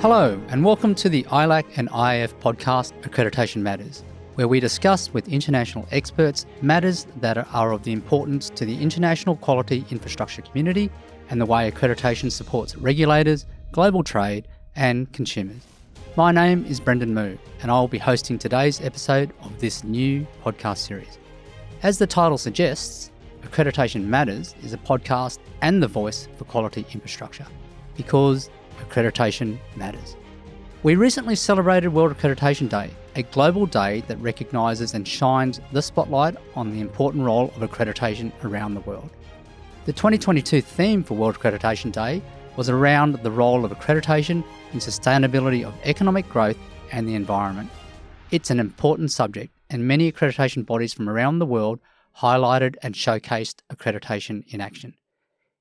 Hello, and welcome to the ILAC and IAF podcast Accreditation Matters, where we discuss with international experts matters that are of the importance to the international quality infrastructure community and the way accreditation supports regulators, global trade, and consumers. My name is Brendan Moo, and I'll be hosting today's episode of this new podcast series. As the title suggests, Accreditation Matters is a podcast and the voice for quality infrastructure because accreditation matters. We recently celebrated World Accreditation Day, a global day that recognises and shines the spotlight on the important role of accreditation around the world. The 2022 theme for World Accreditation Day was around the role of accreditation in sustainability of economic growth and the environment. It's an important subject, and many accreditation bodies from around the world highlighted and showcased accreditation in action.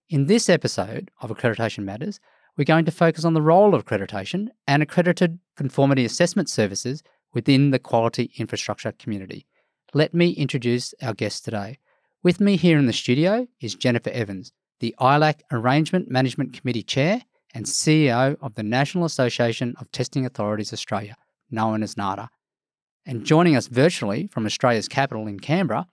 In this episode of Accreditation Matters, we're going to focus on the role of accreditation and accredited conformity assessment services within the quality infrastructure community. Let me introduce our guest today. With me here in the studio is Jennifer Evans, the ILAC Arrangement Management Committee Chair and CEO of the National Association of Testing Authorities Australia, known as NATA. And joining us virtually from Australia's capital in Canberra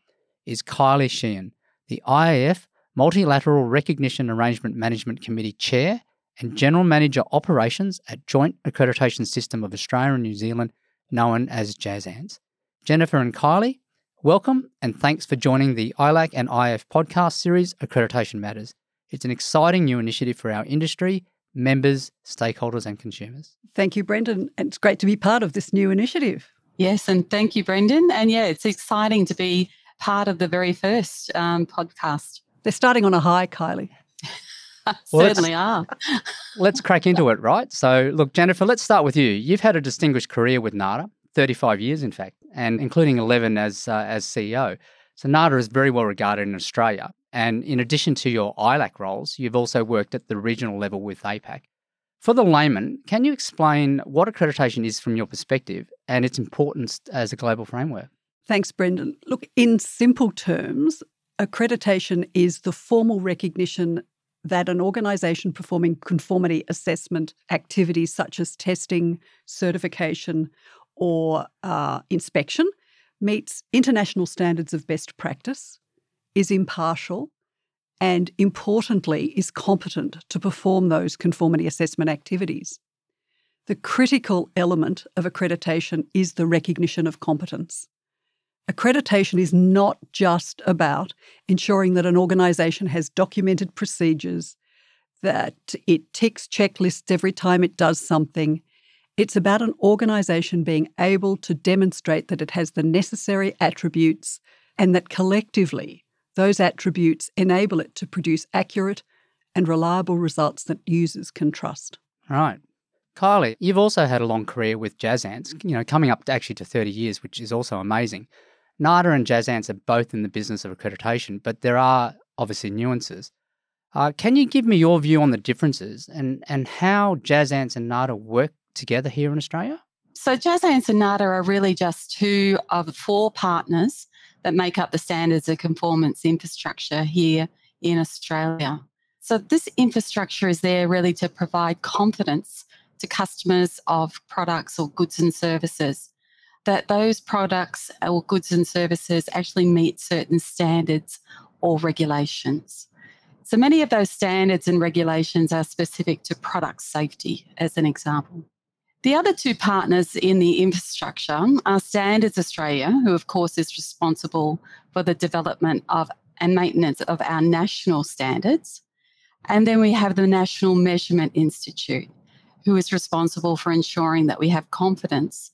is Kylie Sheehan, the IAF Multilateral Recognition Arrangement Management Committee Chair and General Manager Operations at Joint Accreditation System of Australia and New Zealand, known as JASANZ. Jennifer and Kylie, welcome and thanks for joining the ILAC and IAF podcast series, Accreditation Matters. It's an exciting new initiative for our industry, members, stakeholders, and consumers. Thank you, Brendan. It's great to be part of this new initiative. Yes, and thank you, Brendan. And yeah, it's exciting to be part of the very first um, podcast. They're starting on a high, Kylie. well, certainly are. let's crack into it, right? So, look, Jennifer, let's start with you. You've had a distinguished career with NATA, 35 years, in fact, and including 11 as uh, as CEO. So, NATA is very well regarded in Australia. And in addition to your ILAC roles, you've also worked at the regional level with APAC. For the layman, can you explain what accreditation is from your perspective and its importance as a global framework? Thanks, Brendan. Look, in simple terms, accreditation is the formal recognition that an organisation performing conformity assessment activities such as testing, certification, or uh, inspection meets international standards of best practice, is impartial, and importantly, is competent to perform those conformity assessment activities. The critical element of accreditation is the recognition of competence. Accreditation is not just about ensuring that an organisation has documented procedures, that it ticks checklists every time it does something. It's about an organisation being able to demonstrate that it has the necessary attributes and that collectively those attributes enable it to produce accurate and reliable results that users can trust. Right. Kylie, you've also had a long career with JASANZ, you know, coming up to actually to 30 years, which is also amazing. NATA and JASANZ are both in the business of accreditation, but there are obviously nuances. Uh, can you give me your view on the differences and, and how JASANZ and NATA work together here in Australia? So, JASANZ and NATA are really just two of four partners that make up the standards of conformance infrastructure here in Australia. So, this infrastructure is there really to provide confidence to customers of products or goods and services that those products or goods and services actually meet certain standards or regulations. So many of those standards and regulations are specific to product safety, as an example. The other two partners in the infrastructure are Standards Australia, who, of course, is responsible for the development of and maintenance of our national standards. And then we have the National Measurement Institute, who is responsible for ensuring that we have confidence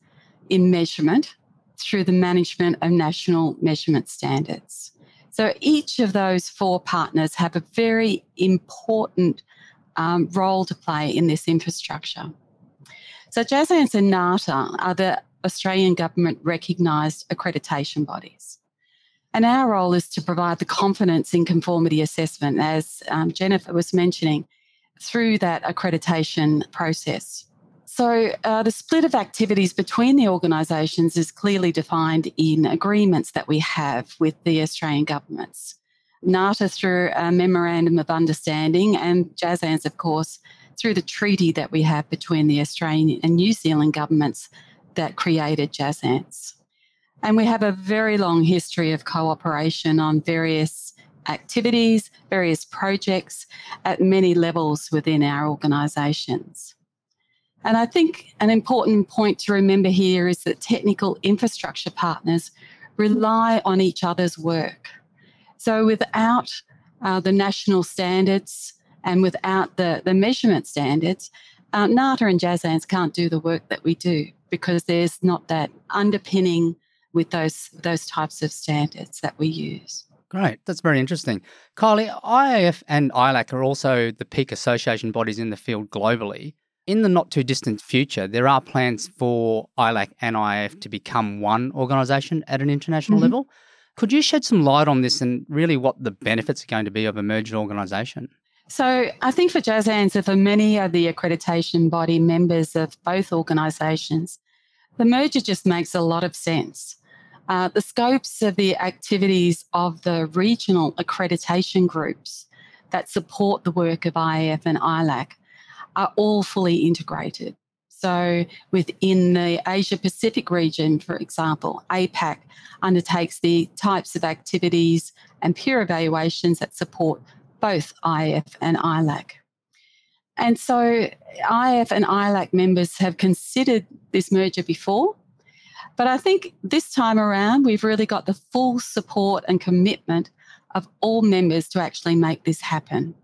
in measurement through the management of national measurement standards. So each of those four partners have a very important um, role to play in this infrastructure. So JASANZ and NATA are the Australian government recognised accreditation bodies. And our role is to provide the confidence in conformity assessment, as um, Jennifer was mentioning, through that accreditation process. So, uh, the split of activities between the organisations is clearly defined in agreements that we have with the Australian governments. NATA through a memorandum of understanding, and JASANZ, of course, through the treaty that we have between the Australian and New Zealand governments that created JASANZ. And we have a very long history of cooperation on various activities, various projects at many levels within our organisations. And I think an important point to remember here is that technical infrastructure partners rely on each other's work. So without uh, the national standards and without the, the measurement standards, uh, NATA and JASANZ can't do the work that we do because there's not that underpinning with those those types of standards that we use. Great, that's very interesting. Kylie, IAF and ILAC are also the peak association bodies in the field globally. In the not too distant future, there are plans for ILAC and IAF to become one organisation at an international mm-hmm. level. Could you shed some light on this and really what the benefits are going to be of a merged organisation? So, I think for JASANZ and for many of the accreditation body members of both organisations, the merger just makes a lot of sense. Uh, the scopes of the activities of the regional accreditation groups that support the work of IAF and ILAC are all fully integrated. So, within the Asia Pacific region, for example, APAC undertakes the types of activities and peer evaluations that support both IAF and ILAC. And so, IAF and ILAC members have considered this merger before, but I think this time around, we've really got the full support and commitment of all members to actually make this happen.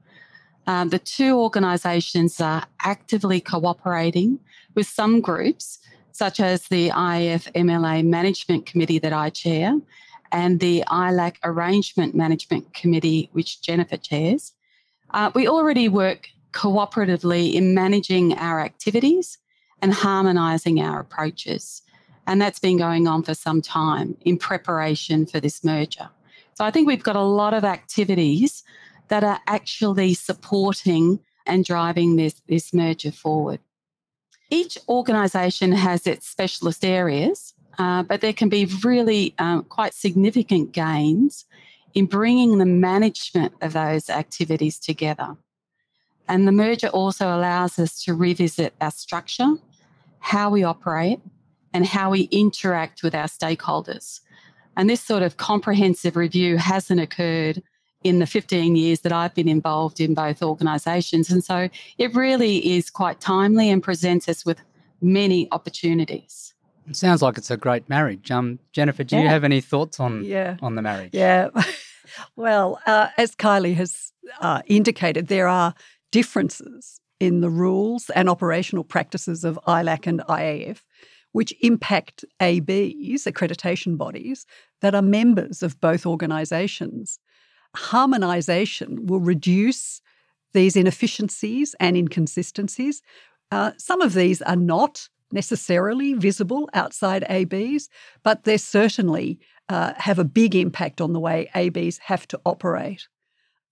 Um, the two organisations are actively cooperating with some groups, such as the IAF MLA Management Committee that I chair and the ILAC Arrangement Management Committee, which Jennifer chairs. Uh, we already work cooperatively in managing our activities and harmonising our approaches. And that's been going on for some time in preparation for this merger. So I think we've got a lot of activities that are actually supporting and driving this, this merger forward. Each organisation has its specialist areas, uh, but there can be really um, quite significant gains in bringing the management of those activities together. And the merger also allows us to revisit our structure, how we operate, and how we interact with our stakeholders. And this sort of comprehensive review hasn't occurred in the 15 years that I've been involved in both organisations. And so it really is quite timely and presents us with many opportunities. It sounds like it's a great marriage. Um, Jennifer, do yeah. you have any thoughts on, yeah. on the marriage? Yeah. well, uh, as Kylie has uh, indicated, there are differences in the rules and operational practices of ILAC and IAF which impact ABs, accreditation bodies, that are members of both organisations. Harmonisation will reduce these inefficiencies and inconsistencies. Uh, some of these are not necessarily visible outside ABs, but they certainly uh, have a big impact on the way ABs have to operate.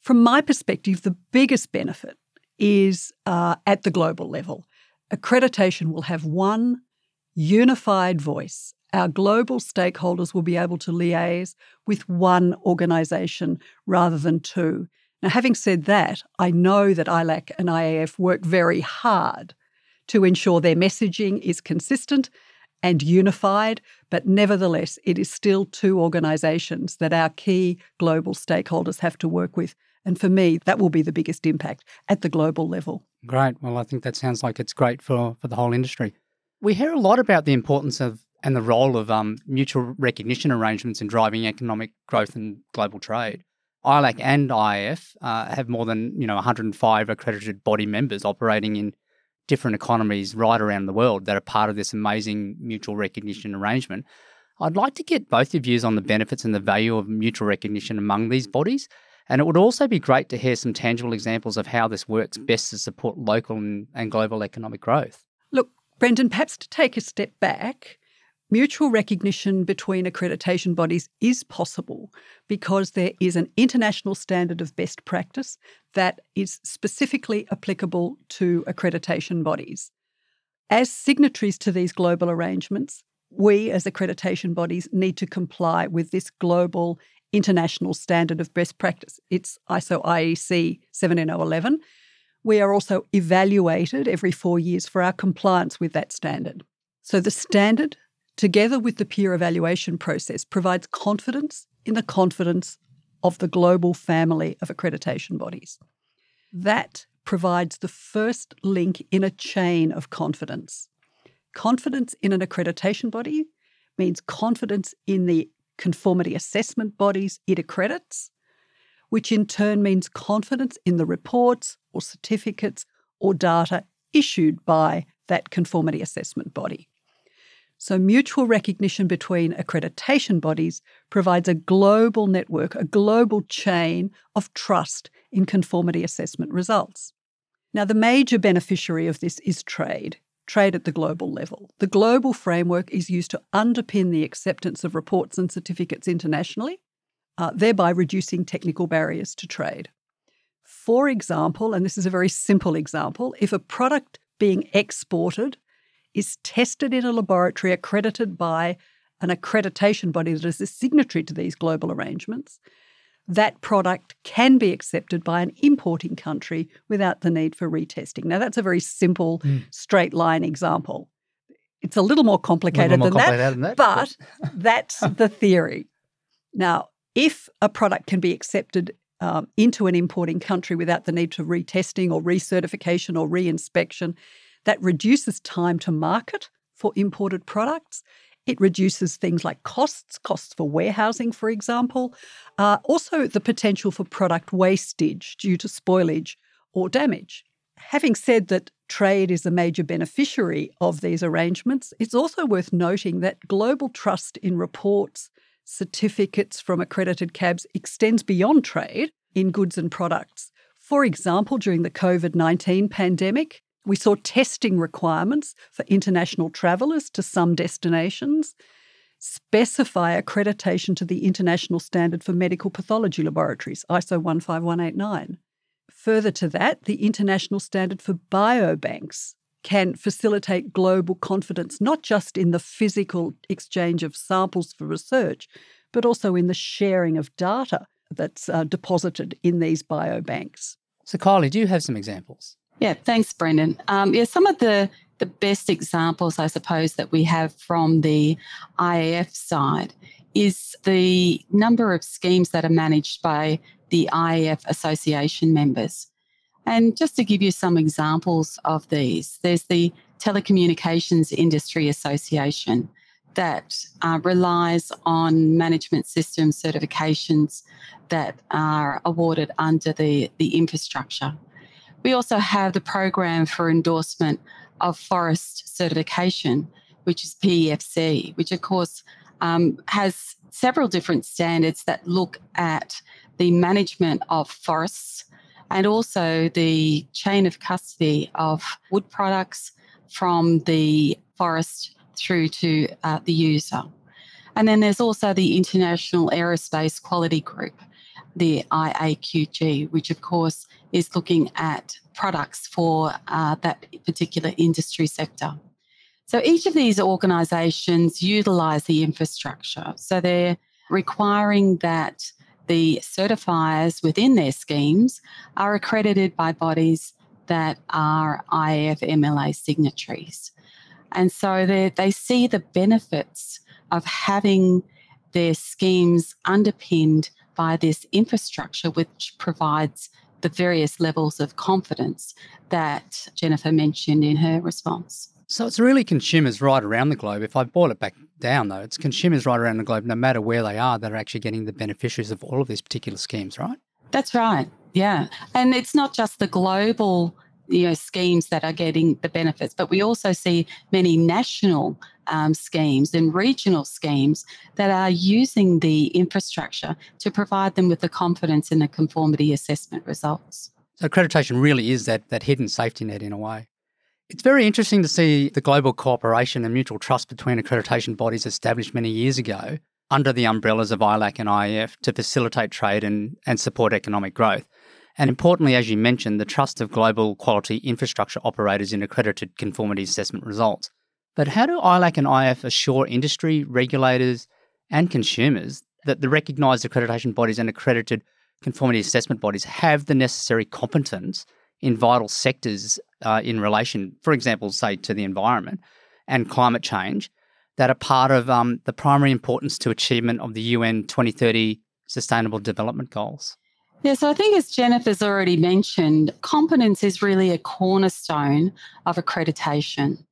From my perspective, the biggest benefit is uh, at the global level. Accreditation will have one unified voice. Our global stakeholders will be able to liaise with one organisation rather than two. Now, having said that, I know that ILAC and IAF work very hard to ensure their messaging is consistent and unified, but nevertheless, it is still two organisations that our key global stakeholders have to work with. And for me, that will be the biggest impact at the global level. Great. Well, I think that sounds like it's great for, for the whole industry. We hear a lot about the importance of and the role of um, mutual recognition arrangements in driving economic growth and global trade. ILAC and IAF uh, have more than you know 105 accredited body members operating in different economies right around the world that are part of this amazing mutual recognition arrangement. I'd like to get both your views on the benefits and the value of mutual recognition among these bodies. And it would also be great to hear some tangible examples of how this works best to support local and, and global economic growth. Look, Brendan, perhaps to take a step back, mutual recognition between accreditation bodies is possible because there is an international standard of best practice that is specifically applicable to accreditation bodies. As signatories to these global arrangements, we as accreditation bodies need to comply with this global international standard of best practice. It's ISO IEC 17011 we are also evaluated every four years for our compliance with that standard. So the standard, together with the peer evaluation process, provides confidence in the confidence of the global family of accreditation bodies. That provides the first link in a chain of confidence. Confidence in an accreditation body means confidence in the conformity assessment bodies it accredits, which in turn means confidence in the reports or certificates or data issued by that conformity assessment body. So, mutual recognition between accreditation bodies provides a global network, a global chain of trust in conformity assessment results. Now, the major beneficiary of this is trade, trade at the global level. The global framework is used to underpin the acceptance of reports and certificates internationally, uh, thereby reducing technical barriers to trade. For example, and this is a very simple example, if a product being exported is tested in a laboratory accredited by an accreditation body that is a signatory to these global arrangements, that product can be accepted by an importing country without the need for retesting. Now, that's a very simple, mm. straight line example. It's a little more complicated, little more than, complicated that, than, that, but that's the theory. Now, if a product can be accepted um, into an importing country without the need for retesting or recertification or reinspection, that reduces time to market for imported products. It reduces things like costs, costs for warehousing, for example. Uh, also, the potential for product wastage due to spoilage or damage. Having said that trade is a major beneficiary of these arrangements, it's also worth noting that global trust in reports, certificates from accredited CABs extends beyond trade in goods and products. For example, during the COVID 19 pandemic, we saw testing requirements for international travellers to some destinations specify accreditation to the International Standard for Medical Pathology Laboratories, ISO 15189. Further to that, the International Standard for Biobanks can facilitate global confidence not just in the physical exchange of samples for research, but also in the sharing of data that's uh, deposited in these biobanks. So, Kylie, do you have some examples? Yeah, thanks, Brendan. Um, yeah, some of the the best examples, I suppose, that we have from the IAF side is the number of schemes that are managed by the IAF association members. And just to give you some examples of these, there's the Telecommunications Industry Association that uh, relies on management system certifications that are awarded under the, the infrastructure. We also have the program for endorsement of forest certification, which is PEFC, which of course um, has several different standards that look at the management of forests and also the chain of custody of wood products from the forest through to uh, the user. And then there's also the International Aerospace Quality Group, the IAQG, which of course is looking at products for uh, that particular industry sector. So each of these organisations utilise the infrastructure. So they're requiring that the certifiers within their schemes are accredited by bodies that are IAF MLA signatories. And so they, they see the benefits of having their schemes underpinned by this infrastructure, which provides the various levels of confidence that Jennifer mentioned in her response. So it's really consumers right around the globe. If I boil it back down, though, it's consumers right around the globe, no matter where they are, that are actually getting the beneficiaries of all of these particular schemes, right? That's right. Yeah. And it's not just the global you know schemes that are getting the benefits. But we also see many national um, schemes and regional schemes that are using the infrastructure to provide them with the confidence in the conformity assessment results. So accreditation really is that that hidden safety net in a way. It's very interesting to see the global cooperation and mutual trust between accreditation bodies established many years ago under the umbrellas of ILAC and IAF to facilitate trade and, and support economic growth. And importantly, as you mentioned, the trust of global quality infrastructure operators in accredited conformity assessment results. But how do ILAC and IAF assure industry, regulators, and consumers that the recognised accreditation bodies and accredited conformity assessment bodies have the necessary competence in vital sectors uh, in relation, for example, say to the environment and climate change, that are part of um, the primary importance to achievement of the UN 2030 Sustainable Development Goals? Yeah, so I think as Jennifer's already mentioned, competence is really a cornerstone of accreditation.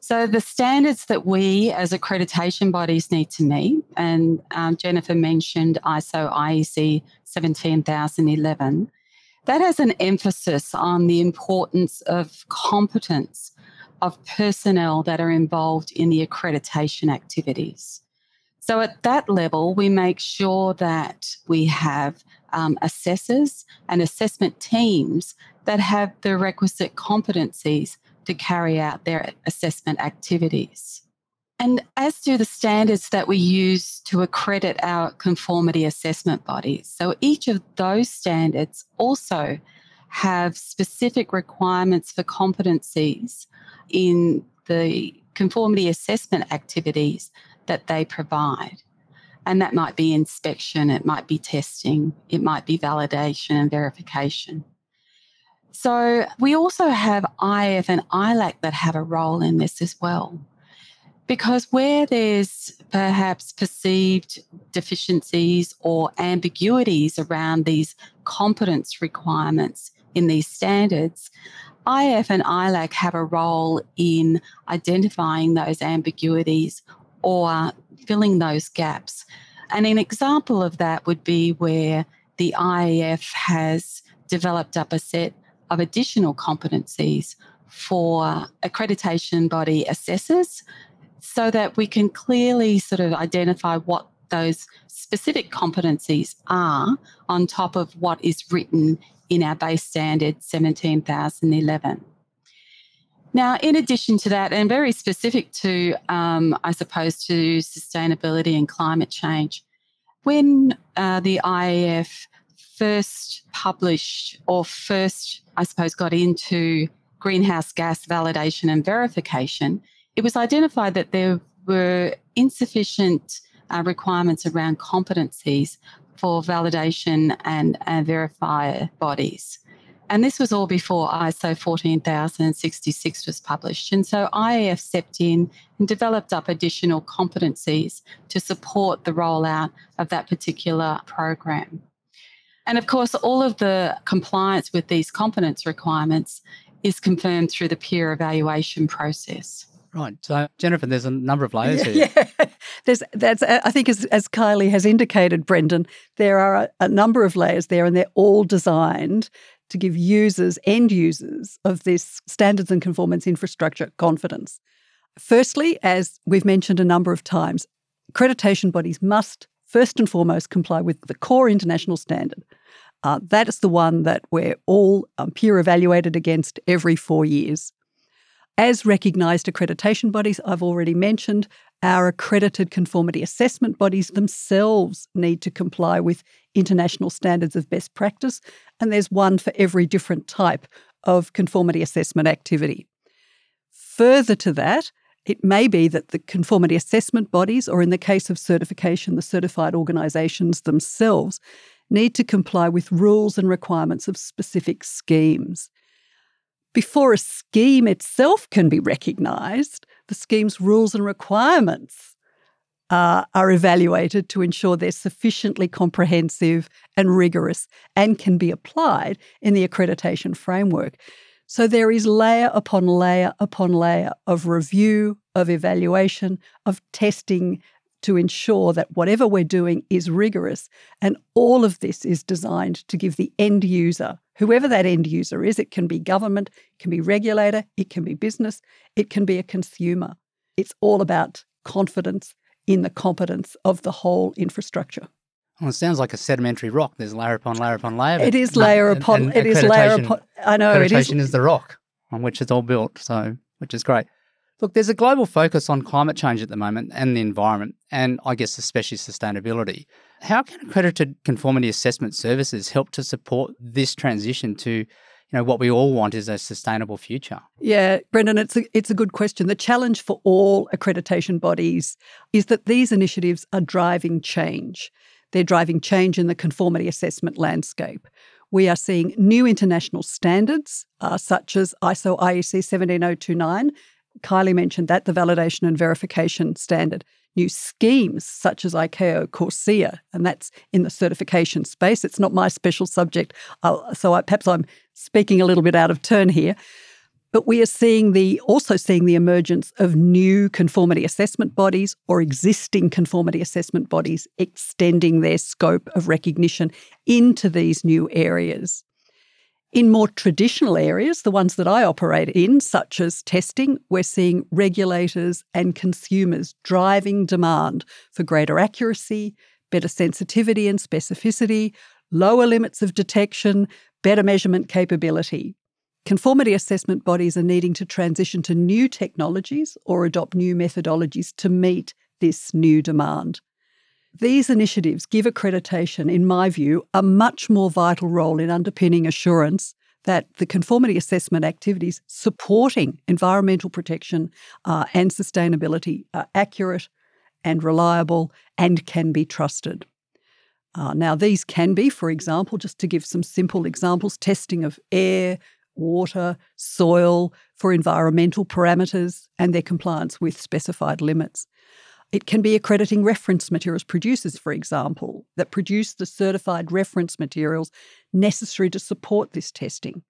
So the standards that we as accreditation bodies need to meet, and um, Jennifer mentioned ISO IEC 17011, that has an emphasis on the importance of competence of personnel that are involved in the accreditation activities. So at that level, we make sure that we have um, assessors and assessment teams that have the requisite competencies to carry out their assessment activities. And as do the standards that we use to accredit our conformity assessment bodies. So each of those standards also have specific requirements for competencies in the conformity assessment activities that they provide. And that might be inspection, it might be testing, it might be validation and verification. So we also have IAF and ILAC that have a role in this as well. Because where there's perhaps perceived deficiencies or ambiguities around these competence requirements in these standards, IAF and ILAC have a role in identifying those ambiguities or filling those gaps. And an example of that would be where the IAF has developed up a set of additional competencies for accreditation body assessors so that we can clearly sort of identify what those specific competencies are on top of what is written in our base standard 17,011. Now, in addition to that, and very specific to, um, I suppose, to sustainability and climate change, when uh, the IAF first published or first, I suppose, got into greenhouse gas validation and verification, it was identified that there were insufficient uh, requirements around competencies for validation and, and verifier bodies. And this was all before ISO 14066 was published. And so IAF stepped in and developed up additional competencies to support the rollout of that particular program. And of course, all of the compliance with these competence requirements is confirmed through the peer evaluation process. Right. So, Jennifer, there's a number of layers yeah, here. Yeah. There's, that's, uh, I think, as, as Kylie has indicated, Brendan, there are a, a number of layers there, and they're all designed to give users, end users of this standards and conformance infrastructure confidence. Firstly, as we've mentioned a number of times, accreditation bodies must first and foremost comply with the core international standard. Uh, that is the one that we're all um, peer evaluated against every four years. As recognised accreditation bodies, I've already mentioned, our accredited conformity assessment bodies themselves need to comply with international standards of best practice, and there's one for every different type of conformity assessment activity. Further to that, it may be that the conformity assessment bodies, or in the case of certification, the certified organisations themselves, need to comply with rules and requirements of specific schemes. Before a scheme itself can be recognised, the scheme's rules and requirements uh, are evaluated to ensure they're sufficiently comprehensive and rigorous and can be applied in the accreditation framework. So there is layer upon layer upon layer of review, of evaluation, of testing to ensure that whatever we're doing is rigorous. And all of this is designed to give the end user whoever that end user is. It can be government, it can be regulator, it can be business, it can be a consumer. It's all about confidence in the competence of the whole infrastructure. Well, it sounds like a sedimentary rock. There's layer upon layer upon layer. It is layer and, upon. and it is layer upon. I know. It is. is the rock on which it's all built. So, which is great. Look, there's a global focus on climate change at the moment and the environment, and I guess especially sustainability. How can accredited conformity assessment services help to support this transition to you know what we all want is a sustainable future. Yeah, Brendan, it's a, it's a good question. The challenge for all accreditation bodies is that these initiatives are driving change. They're driving change in the conformity assessment landscape. We are seeing new international standards, uh, such as ISO IEC 17029. Kylie mentioned that, the validation and verification standard. New schemes such as ICAO CORSIA, and that's in the certification space. It's not my special subject, I'll, so I, perhaps I'm speaking a little bit out of turn here. But we are seeing the also seeing the emergence of new conformity assessment bodies or existing conformity assessment bodies extending their scope of recognition into these new areas. In more traditional areas, the ones that I operate in, such as testing, we're seeing regulators and consumers driving demand for greater accuracy, better sensitivity and specificity, lower limits of detection, better measurement capability. Conformity assessment bodies are needing to transition to new technologies or adopt new methodologies to meet this new demand. These initiatives give accreditation, in my view, a much more vital role in underpinning assurance that the conformity assessment activities supporting environmental protection uh, and sustainability are accurate and reliable and can be trusted. Uh, now, these can be, for example, just to give some simple examples, testing of air, water, soil for environmental parameters and their compliance with specified limits. It can be accrediting reference materials producers, for example, that produce the certified reference materials necessary to support this testing.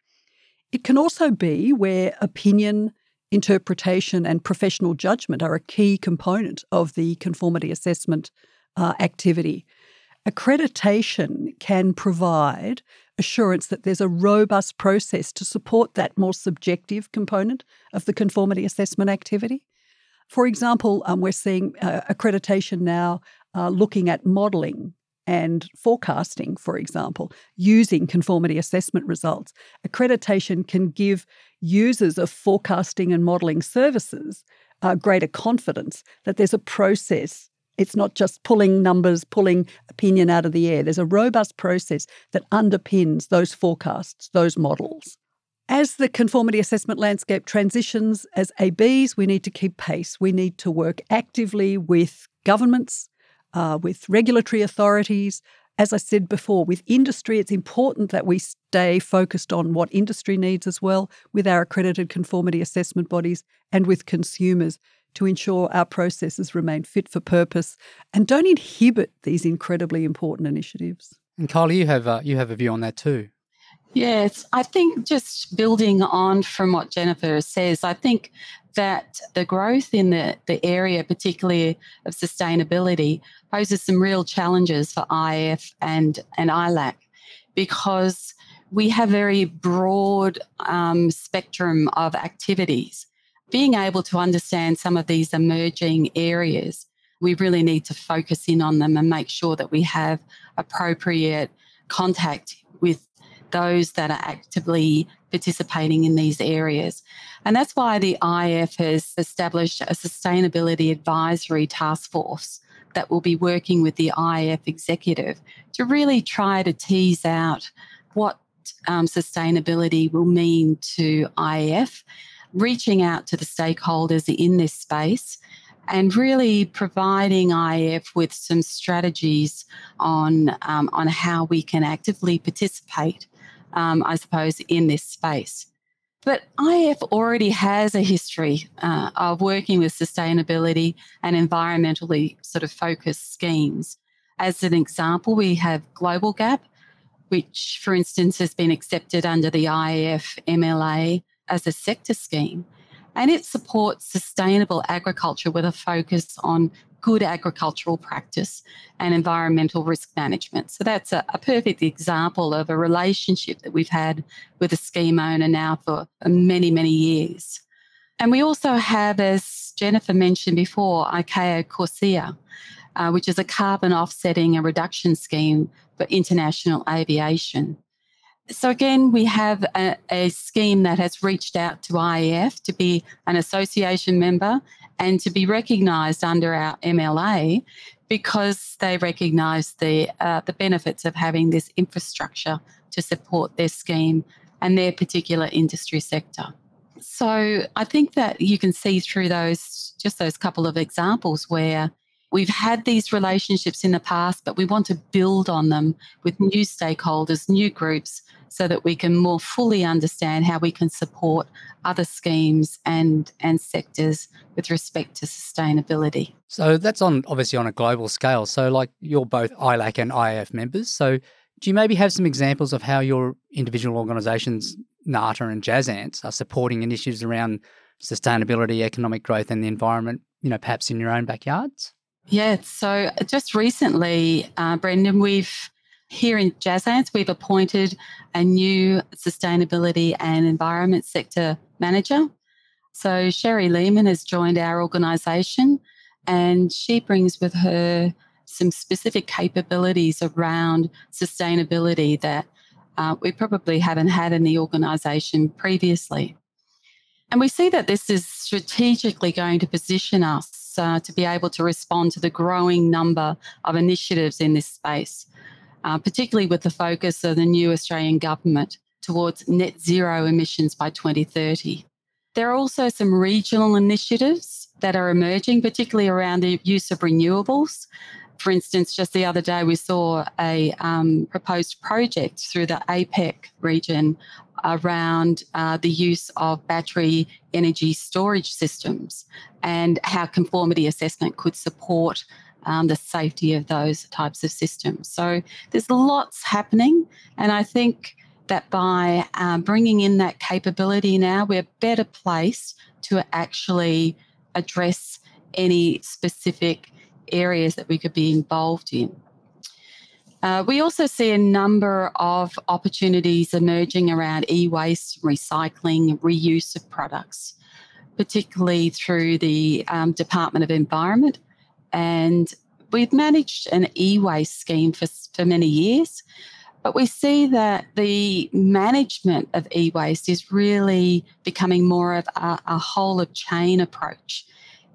It can also be where opinion, interpretation, and professional judgment are a key component of the conformity assessment uh, activity. Accreditation can provide assurance that there's a robust process to support that more subjective component of the conformity assessment activity. For example, um, we're seeing uh, accreditation now uh, looking at modelling and forecasting, for example, using conformity assessment results. Accreditation can give users of forecasting and modelling services uh, greater confidence that there's a process it's not just pulling numbers, pulling opinion out of the air. There's a robust process that underpins those forecasts, those models. As the conformity assessment landscape transitions, as ABs, we need to keep pace. We need to work actively with governments, uh, with regulatory authorities. As I said before, with industry, it's important that we stay focused on what industry needs as well, with our accredited conformity assessment bodies, and with consumers to ensure our processes remain fit for purpose and don't inhibit these incredibly important initiatives. And Carly, you have uh, you have a view on that too. Yes, I think just building on from what Jennifer says, I think that the growth in the, the area, particularly of sustainability, poses some real challenges for IAF and, and ILAC because we have very broad um, spectrum of activities. Being able to understand some of these emerging areas, we really need to focus in on them and make sure that we have appropriate contact with those that are actively participating in these areas. And that's why the IAF has established a sustainability advisory task force that will be working with the IAF executive to really try to tease out what um, sustainability will mean to IAF reaching out to the stakeholders in this space and really providing IAF with some strategies on, um, on how we can actively participate, um, I suppose, in this space. But IAF already has a history uh, of working with sustainability and environmentally sort of focused schemes. As an example, we have Global Gap, which, for instance, has been accepted under the IAF MLA as a sector scheme, and it supports sustainable agriculture with a focus on good agricultural practice and environmental risk management. So that's a, a, perfect example of a relationship that we've had with a scheme owner now for many, many years. And we also have, as Jennifer mentioned before, ICAO CORSIA, uh, which is a carbon offsetting and reduction scheme for international aviation. So again, we have a, a, scheme that has reached out to IAF to be an association member and to be recognised under our MLA because they recognise the uh, the benefits of having this infrastructure to support their scheme and their particular industry sector. So I think that you can see through those just those couple of examples where We've had these relationships in the past, but we want to build on them with new stakeholders, new groups, so that we can more fully understand how we can support other schemes and, and sectors with respect to sustainability. So that's on obviously on a global scale. So like you're both ILAC and IAF members. So do you maybe have some examples of how your individual organisations, NATA and JASANZ, are supporting initiatives around sustainability, economic growth, and the environment? You know, perhaps in your own backyards. Yeah. So just recently, uh, Brendan, we've here in JASANZ, we've appointed a new sustainability and environment sector manager. So Sherry Lehman has joined our organisation, and she brings with her some specific capabilities around sustainability that uh, we probably haven't had in the organisation previously. And we see that this is strategically going to position us uh, to be able to respond to the growing number of initiatives in this space, uh, particularly with the focus of the new Australian government towards net zero emissions by 2030. There are also some regional initiatives that are emerging, particularly around the use of renewables. For instance, just the other day, we saw a um, proposed project through the APEC region around uh, the use of battery energy storage systems and how conformity assessment could support um, the safety of those types of systems. So there's lots happening, and I think that by um, bringing in that capability now, we're better placed to actually address any specific areas that we could be involved in. Uh, we also see a number of opportunities emerging around e waste, recycling, reuse of products, particularly through the um, Department of Environment. And we've managed an e waste scheme for, for many years, but we see that the management of e waste is really becoming more of a, a whole of chain approach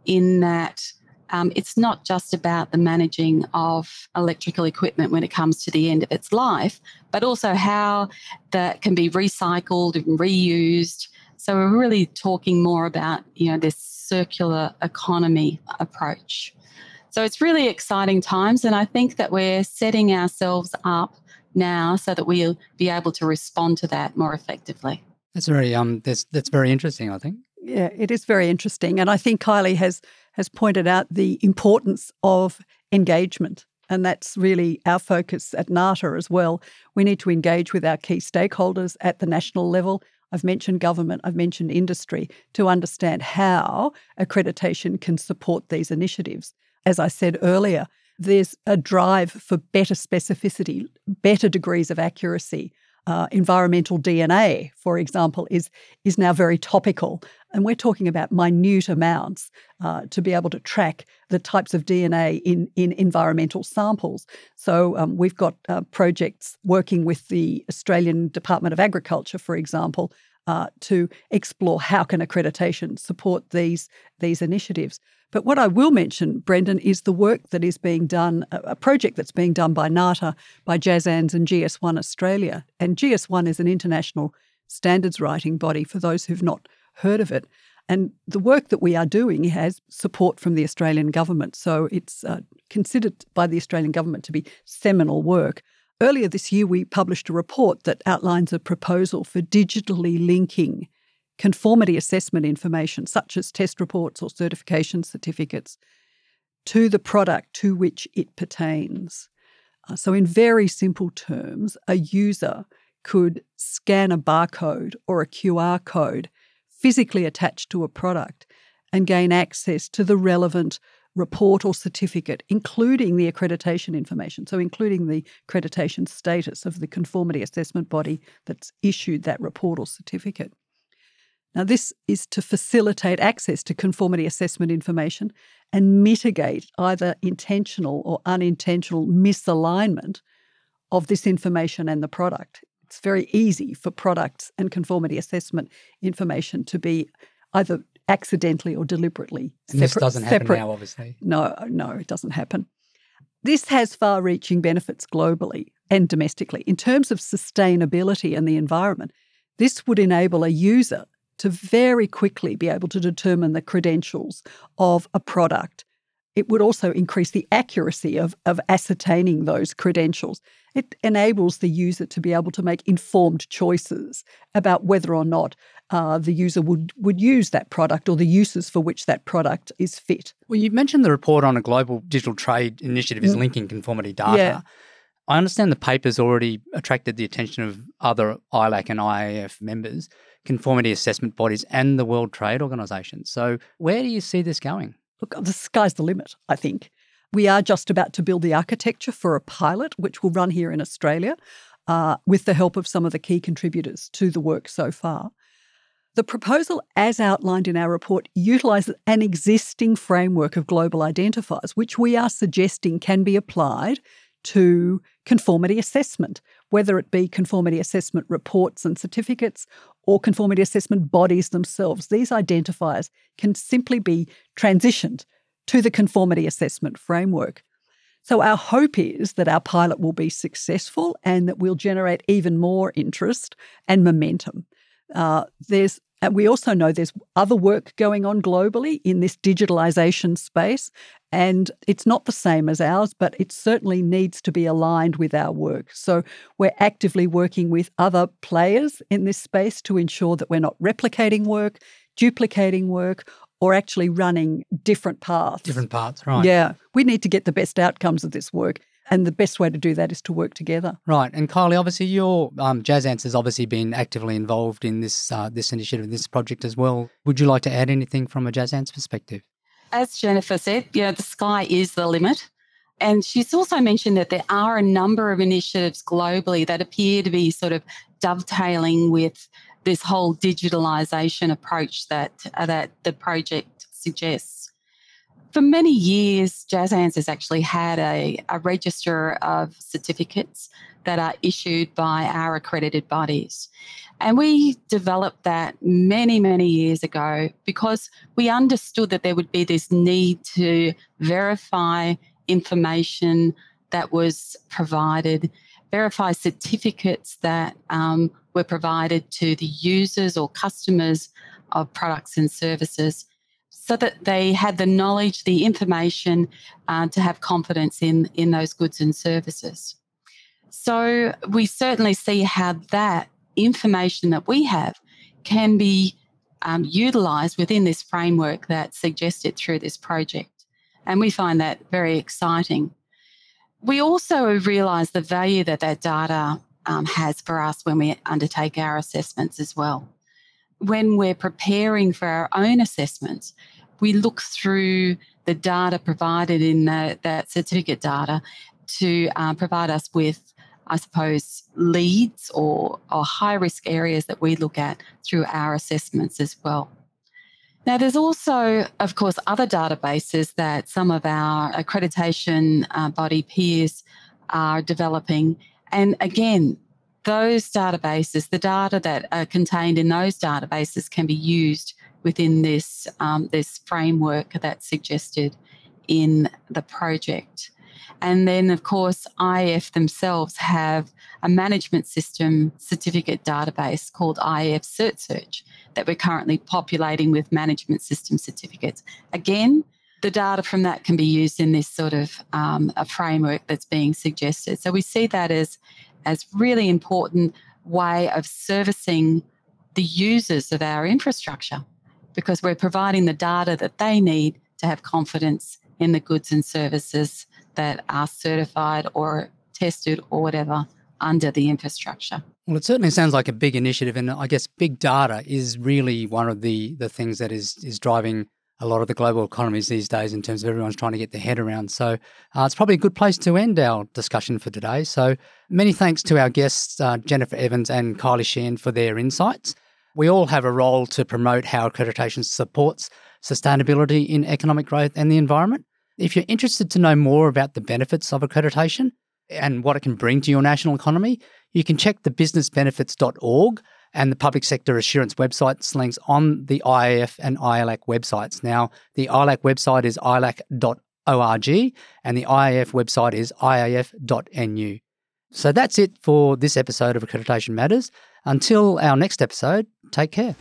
in that um, it's not just about the managing of electrical equipment when it comes to the end of its life, but also how that can be recycled and reused. So we're really talking more about you know this circular economy approach. So it's really exciting times, and I think that we're setting ourselves up now so that we'll be able to respond to that more effectively. That's very um that's that's very interesting, I think. Yeah, it is very interesting. And I think Kylie has has pointed out the importance of engagement. And that's really our focus at NATA as well. We need to engage with our key stakeholders at the national level. I've mentioned government, I've mentioned industry to understand how accreditation can support these initiatives. As I said earlier, there's a drive for better specificity, better degrees of accuracy, uh, environmental DNA, for example, is is now very topical, and we're talking about minute amounts uh, to be able to track the types of DNA in in environmental samples. So um, we've got uh, projects working with the Australian Department of Agriculture, for example, uh, to explore how can accreditation support these these initiatives. But what I will mention, Brendan, is the work that is being done, a project that's being done by NATA, by JASANZ and GS1 Australia. And GS1 is an international standards writing body for those who've not heard of it. And the work that we are doing has support from the Australian government. So it's uh, considered by the Australian government to be seminal work. Earlier this year, we published a report that outlines a proposal for digitally linking conformity assessment information, such as test reports or certification certificates, to the product to which it pertains. Uh, so, in very simple terms, a user could scan a barcode or a QR code physically attached to a product and gain access to the relevant report or certificate, including the accreditation information, so including the accreditation status of the conformity assessment body that's issued that report or certificate. Now, this is to facilitate access to conformity assessment information and mitigate either intentional or unintentional misalignment of this information and the product. It's very easy for products and conformity assessment information to be either accidentally or deliberately and This doesn't happen now, obviously. No, no, it doesn't happen. This has far reaching benefits globally and domestically. In terms of sustainability and the environment, this would enable a user to very quickly be able to determine the credentials of a product it would also increase the accuracy of, of ascertaining those credentials. It enables the user to be able to make informed choices about whether or not uh, the user would, would use that product or the uses for which that product is fit. Well, you mentioned the report on a global digital trade initiative is mm. linking conformity data. Yeah. I understand the paper's already attracted the attention of other ILAC and IAF members, conformity assessment bodies, and the World Trade Organization. So, where do you see this going? Look, the sky's the limit, I think. We are just about to build the architecture for a pilot, which will run here in Australia uh, with the help of some of the key contributors to the work so far. The proposal, as outlined in our report, utilises an existing framework of global identifiers, which we are suggesting can be applied to conformity assessment, whether it be conformity assessment reports and certificates or conformity assessment bodies themselves. These identifiers can simply be transitioned to the conformity assessment framework. So, our hope is that our pilot will be successful and that we'll generate even more interest and momentum. Uh, there's and we also know there's other work going on globally in this digitalization space, and it's not the same as ours, but it certainly needs to be aligned with our work. So we're actively working with other players in this space to ensure that we're not replicating work, duplicating work, or actually running different paths. Different paths, right. Yeah. We need to get the best outcomes of this work. And the best way to do that is to work together. Right. And Kylie, obviously, your um, JASANZ has obviously been actively involved in this uh, this initiative, this project as well. Would you like to add anything from a Jazz JASANZ perspective? As Jennifer said, you know, the sky is the limit. And she's also mentioned that there are a number of initiatives globally that appear to be sort of dovetailing with this whole digitalization approach that uh, that the project suggests for many years, JASANZ has actually had a, a register of certificates that are issued by our accredited bodies. And we developed that many, many years ago because we understood that there would be this need to verify information that was provided, verify certificates that um, were provided to the users or customers of products and services so that they had the knowledge, the information uh, to have confidence in, in those goods and services. So we certainly see how that information that we have can be um, utilised within this framework that's suggested through this project. And we find that very exciting. We also realise the value that that data um, has for us when we undertake our assessments as well. When we're preparing for our own assessments, we look through the data provided in the, that certificate data to uh, provide us with, I suppose, leads or, or high risk areas that we look at through our assessments as well. Now, there's also, of course, other databases that some of our accreditation uh, body peers are developing. And again, those databases, the data that are contained in those databases can be used within this, um, this framework that's suggested in the project. And then, of course, IAF themselves have a management system certificate database called IAF Cert Search that we're currently populating with management system certificates. Again, the data from that can be used in this sort of um, a framework that's being suggested. So we see that as as really important way of servicing the users of our infrastructure because we're providing the data that they need to have confidence in the goods and services that are certified or tested or whatever under the infrastructure. Well, it certainly sounds like a big initiative, and I guess big data is really one of the the things that is is driving a lot of the global economies these days in terms of everyone's trying to get their head around. So uh, it's probably a good place to end our discussion for today. So many thanks to our guests, uh, Jennifer Evans and Kylie Sheehan, for their insights. We all have a role to promote how accreditation supports sustainability in economic growth and the environment. If you're interested to know more about the benefits of accreditation and what it can bring to your national economy, you can check the businessbenefits.org and the public sector assurance website links on the IAF and ILAC websites. Now, the ILAC website is ilac.org and the IAF website is iaf.nu. So that's it for this episode of Accreditation Matters. Until our next episode, Take care.